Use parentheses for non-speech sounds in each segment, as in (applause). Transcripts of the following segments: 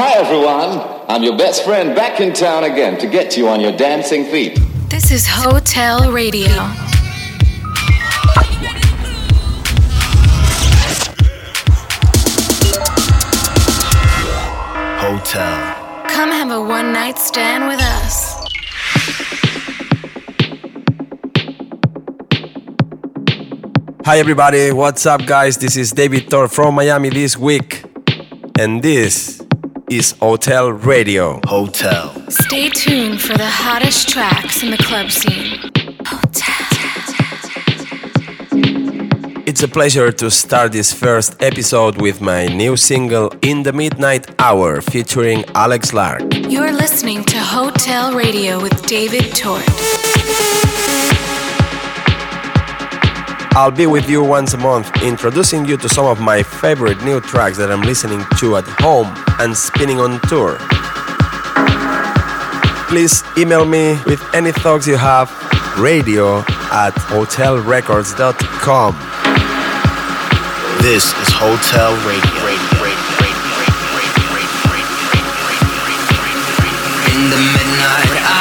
Hi, everyone. I'm your best friend back in town again to get you on your dancing feet. This is Hotel Radio. Hotel. Come have a one night stand with us. Hi everybody, what's up guys? This is David Tort from Miami this week. And this is Hotel Radio. Hotel. Stay tuned for the hottest tracks in the club scene. Hotel. It's a pleasure to start this first episode with my new single In the Midnight Hour featuring Alex Lark. You're listening to Hotel Radio with David Tort. I'll be with you once a month, introducing you to some of my favorite new tracks that I'm listening to at home and spinning on tour. Please email me with any thoughts you have, radio at hotelrecords.com. This is Hotel Radio. In the midnight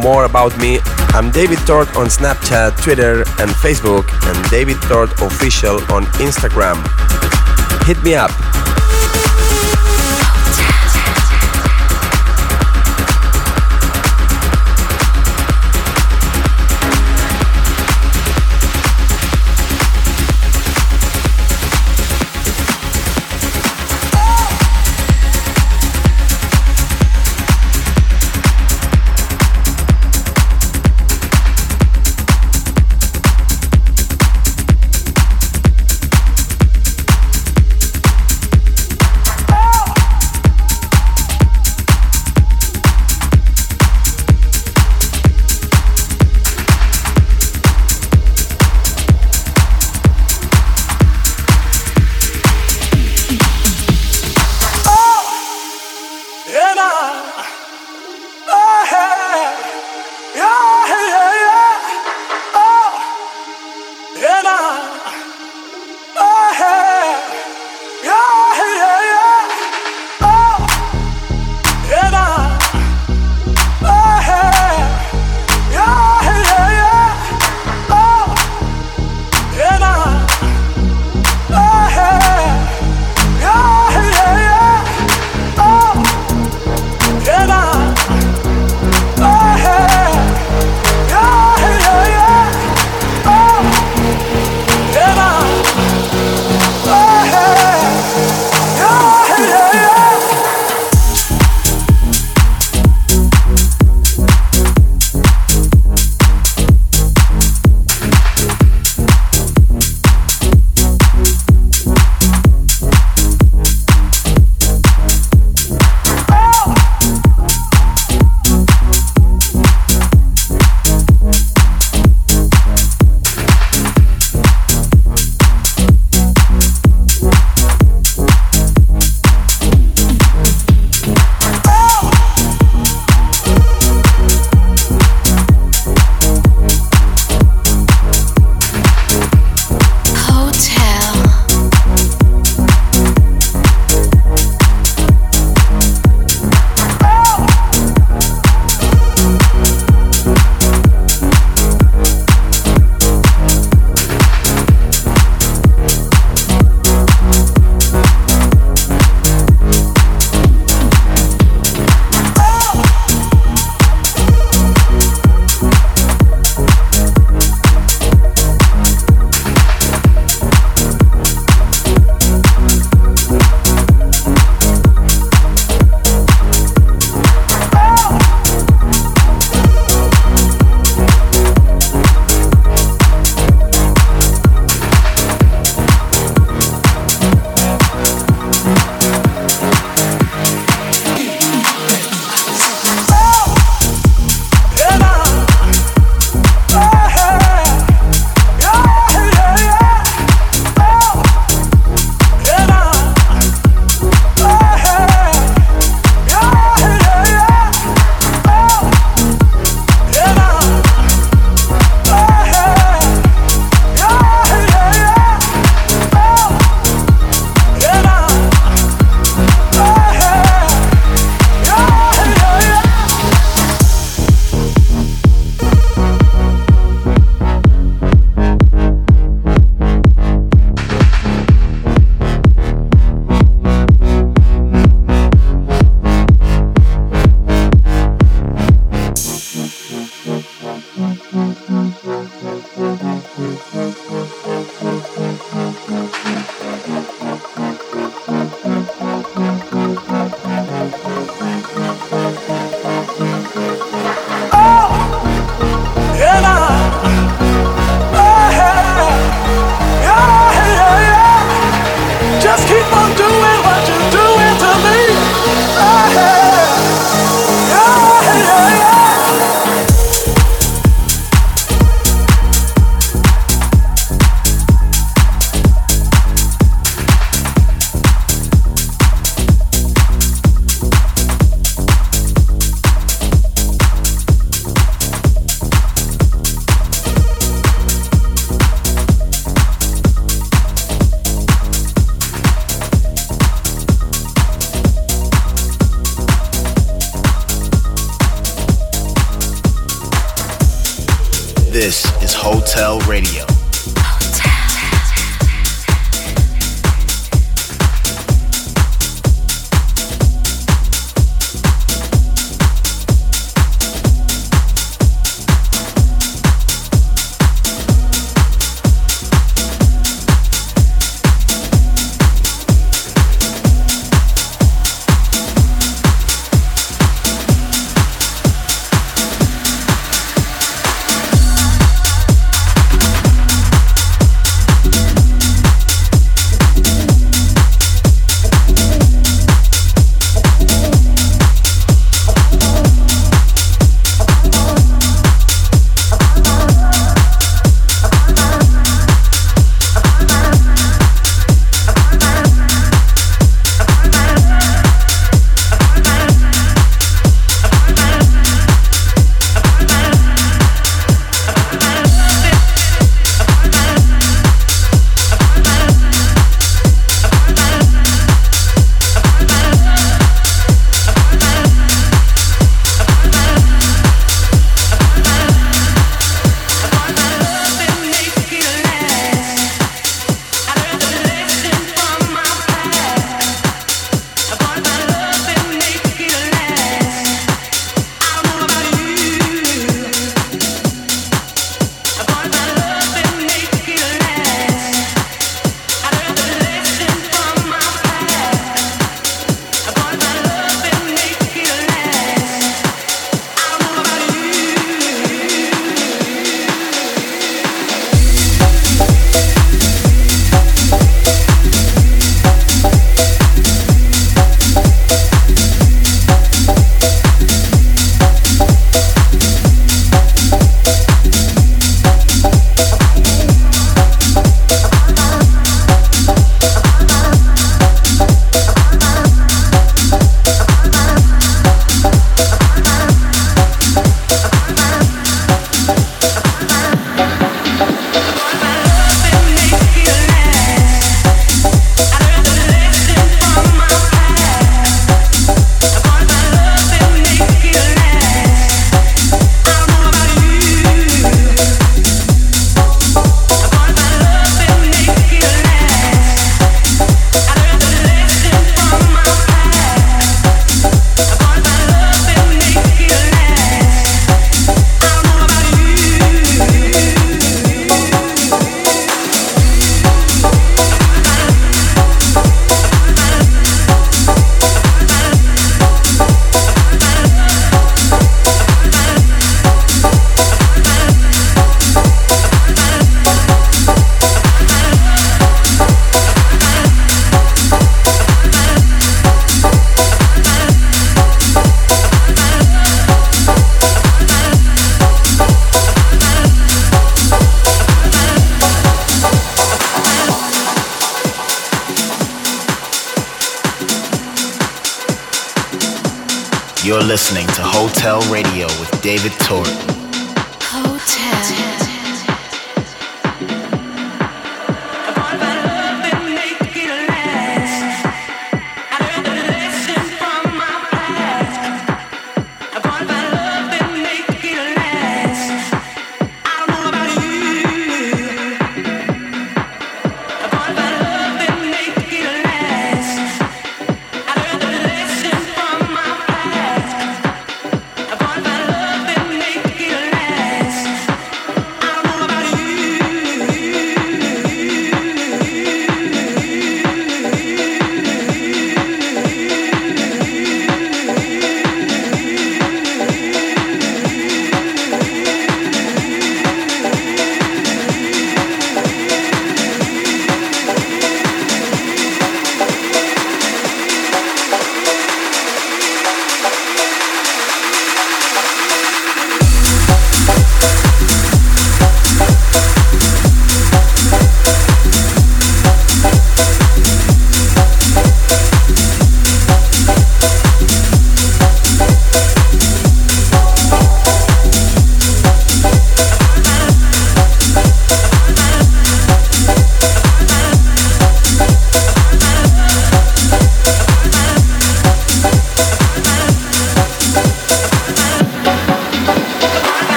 more about me, I'm David Tort on Snapchat, Twitter, and Facebook, and David Tort Official on Instagram. Hit me up. Yeah, Hotel Radio.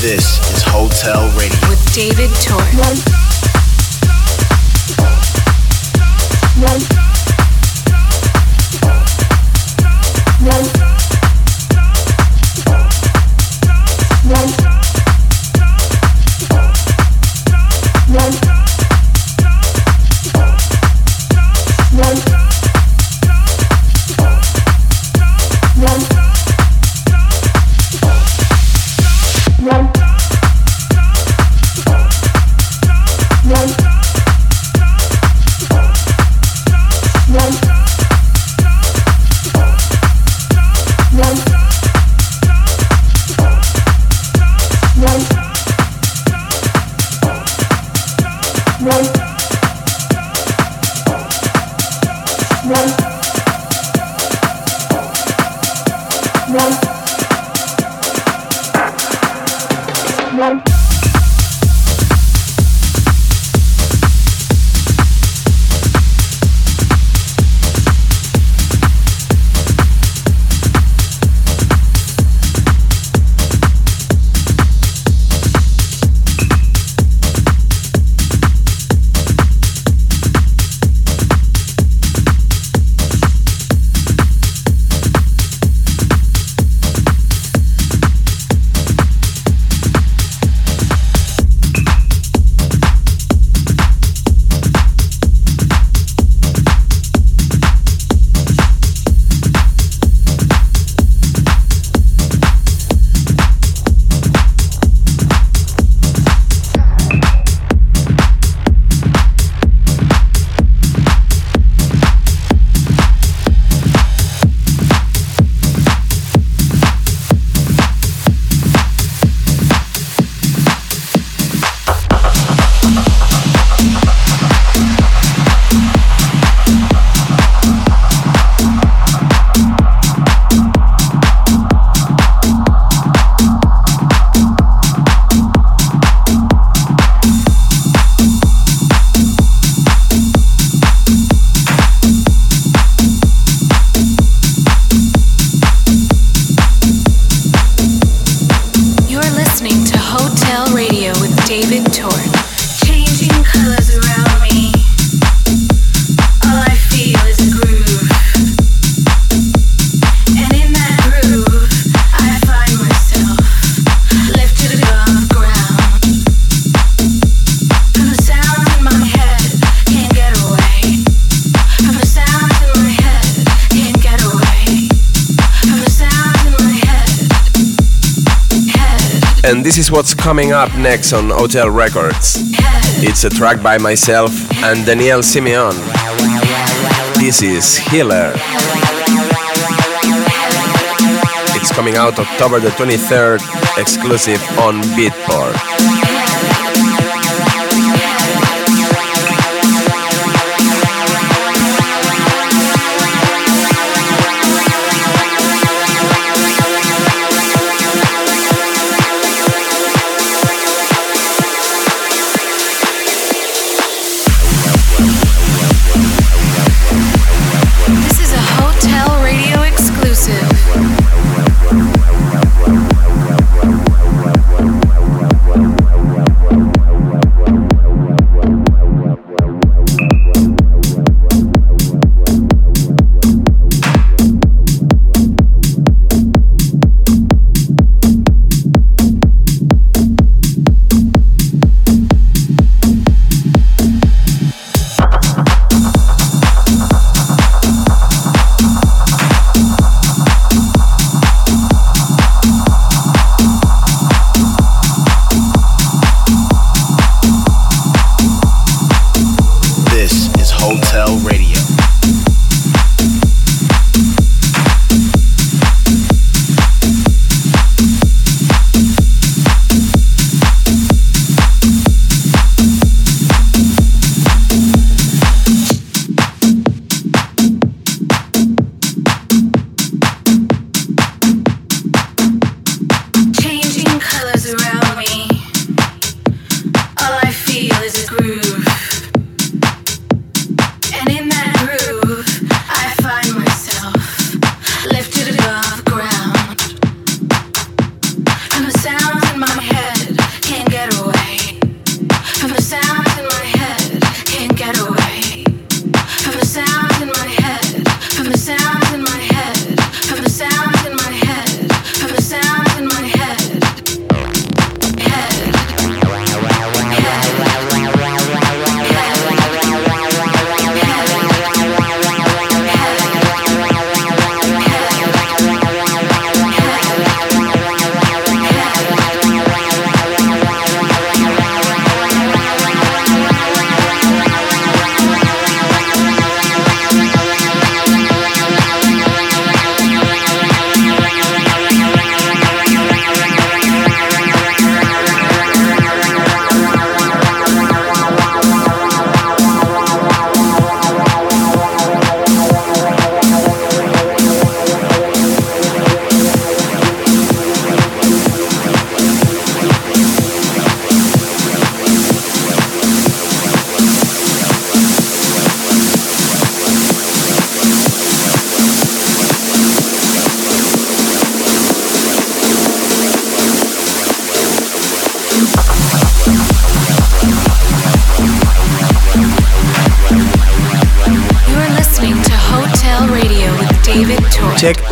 This is Hotel Radio. with David Tort. This is what's coming up next on Hotel Records. It's a track by myself and Daniel Simeon. This is Healer. It's coming out October the 23rd, exclusive on Beatport.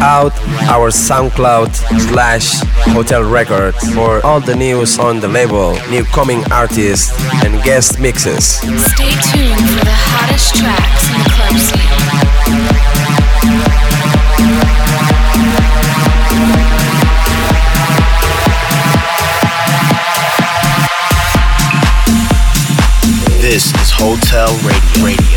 Out our SoundCloud slash Hotel Records for all the news on the label, new coming artists, and guest mixes. Stay tuned for the hottest tracks in the club scene. This is Hotel Radio. Radio. Radio. Radio.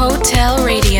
Hotel Radio.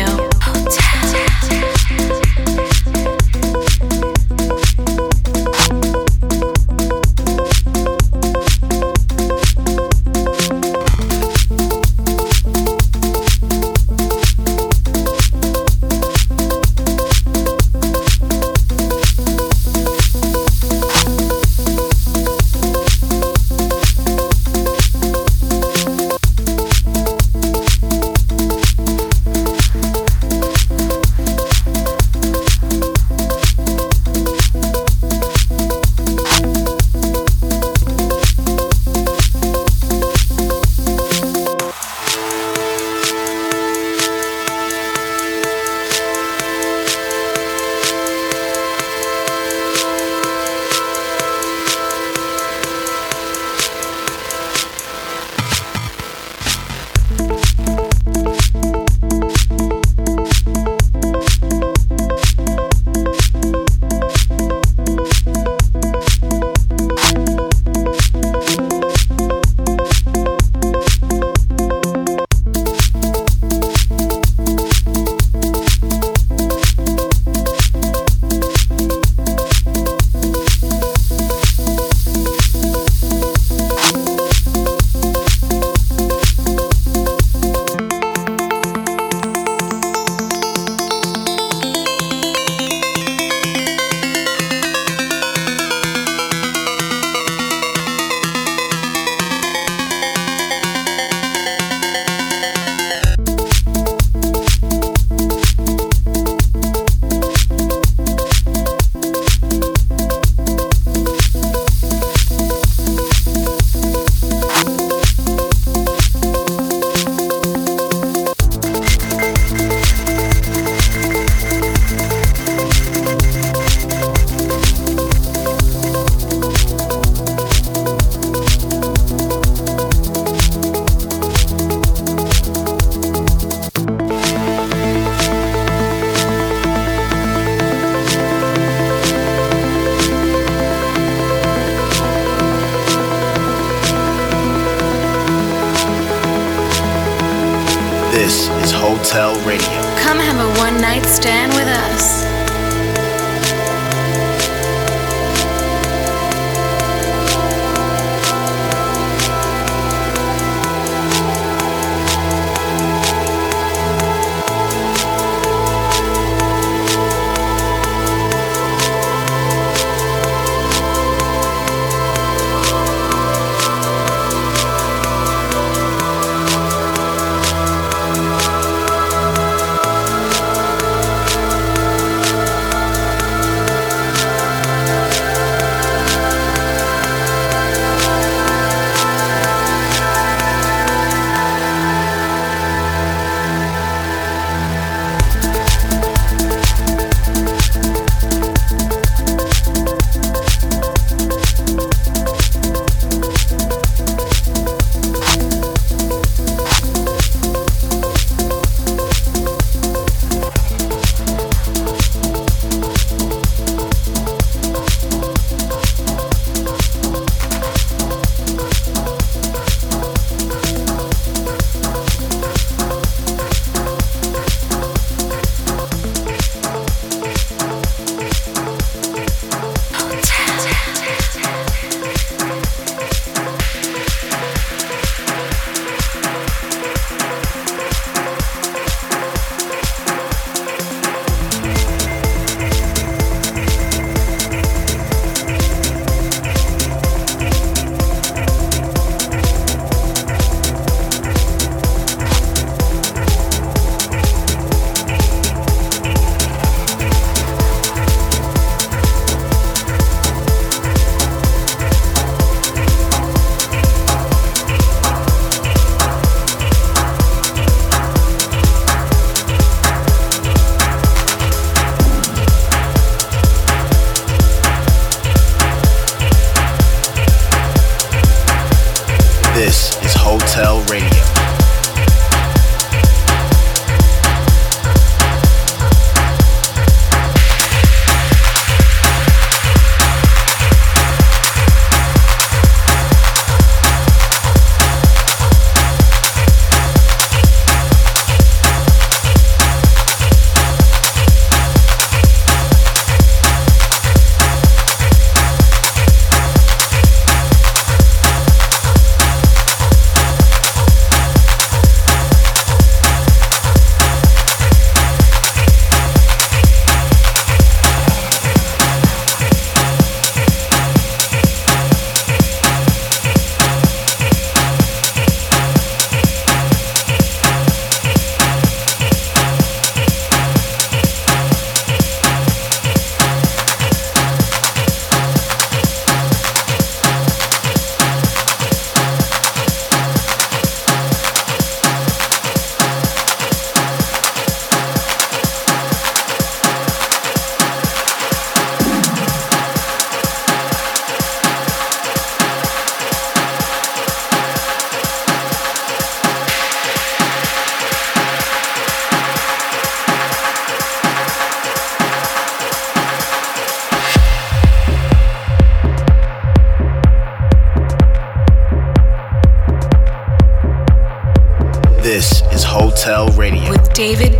David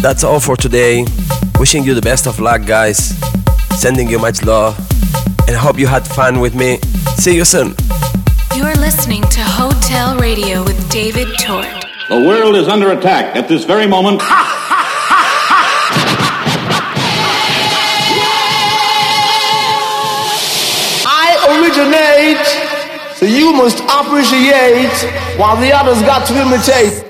That's all for today. Wishing you the best of luck, guys. Sending you much love. And hope you had fun with me. See you soon. You're listening to Hotel Radio with David Tort. The world is under attack at this very moment. (laughs) I originate, so you must appreciate while the others got to imitate.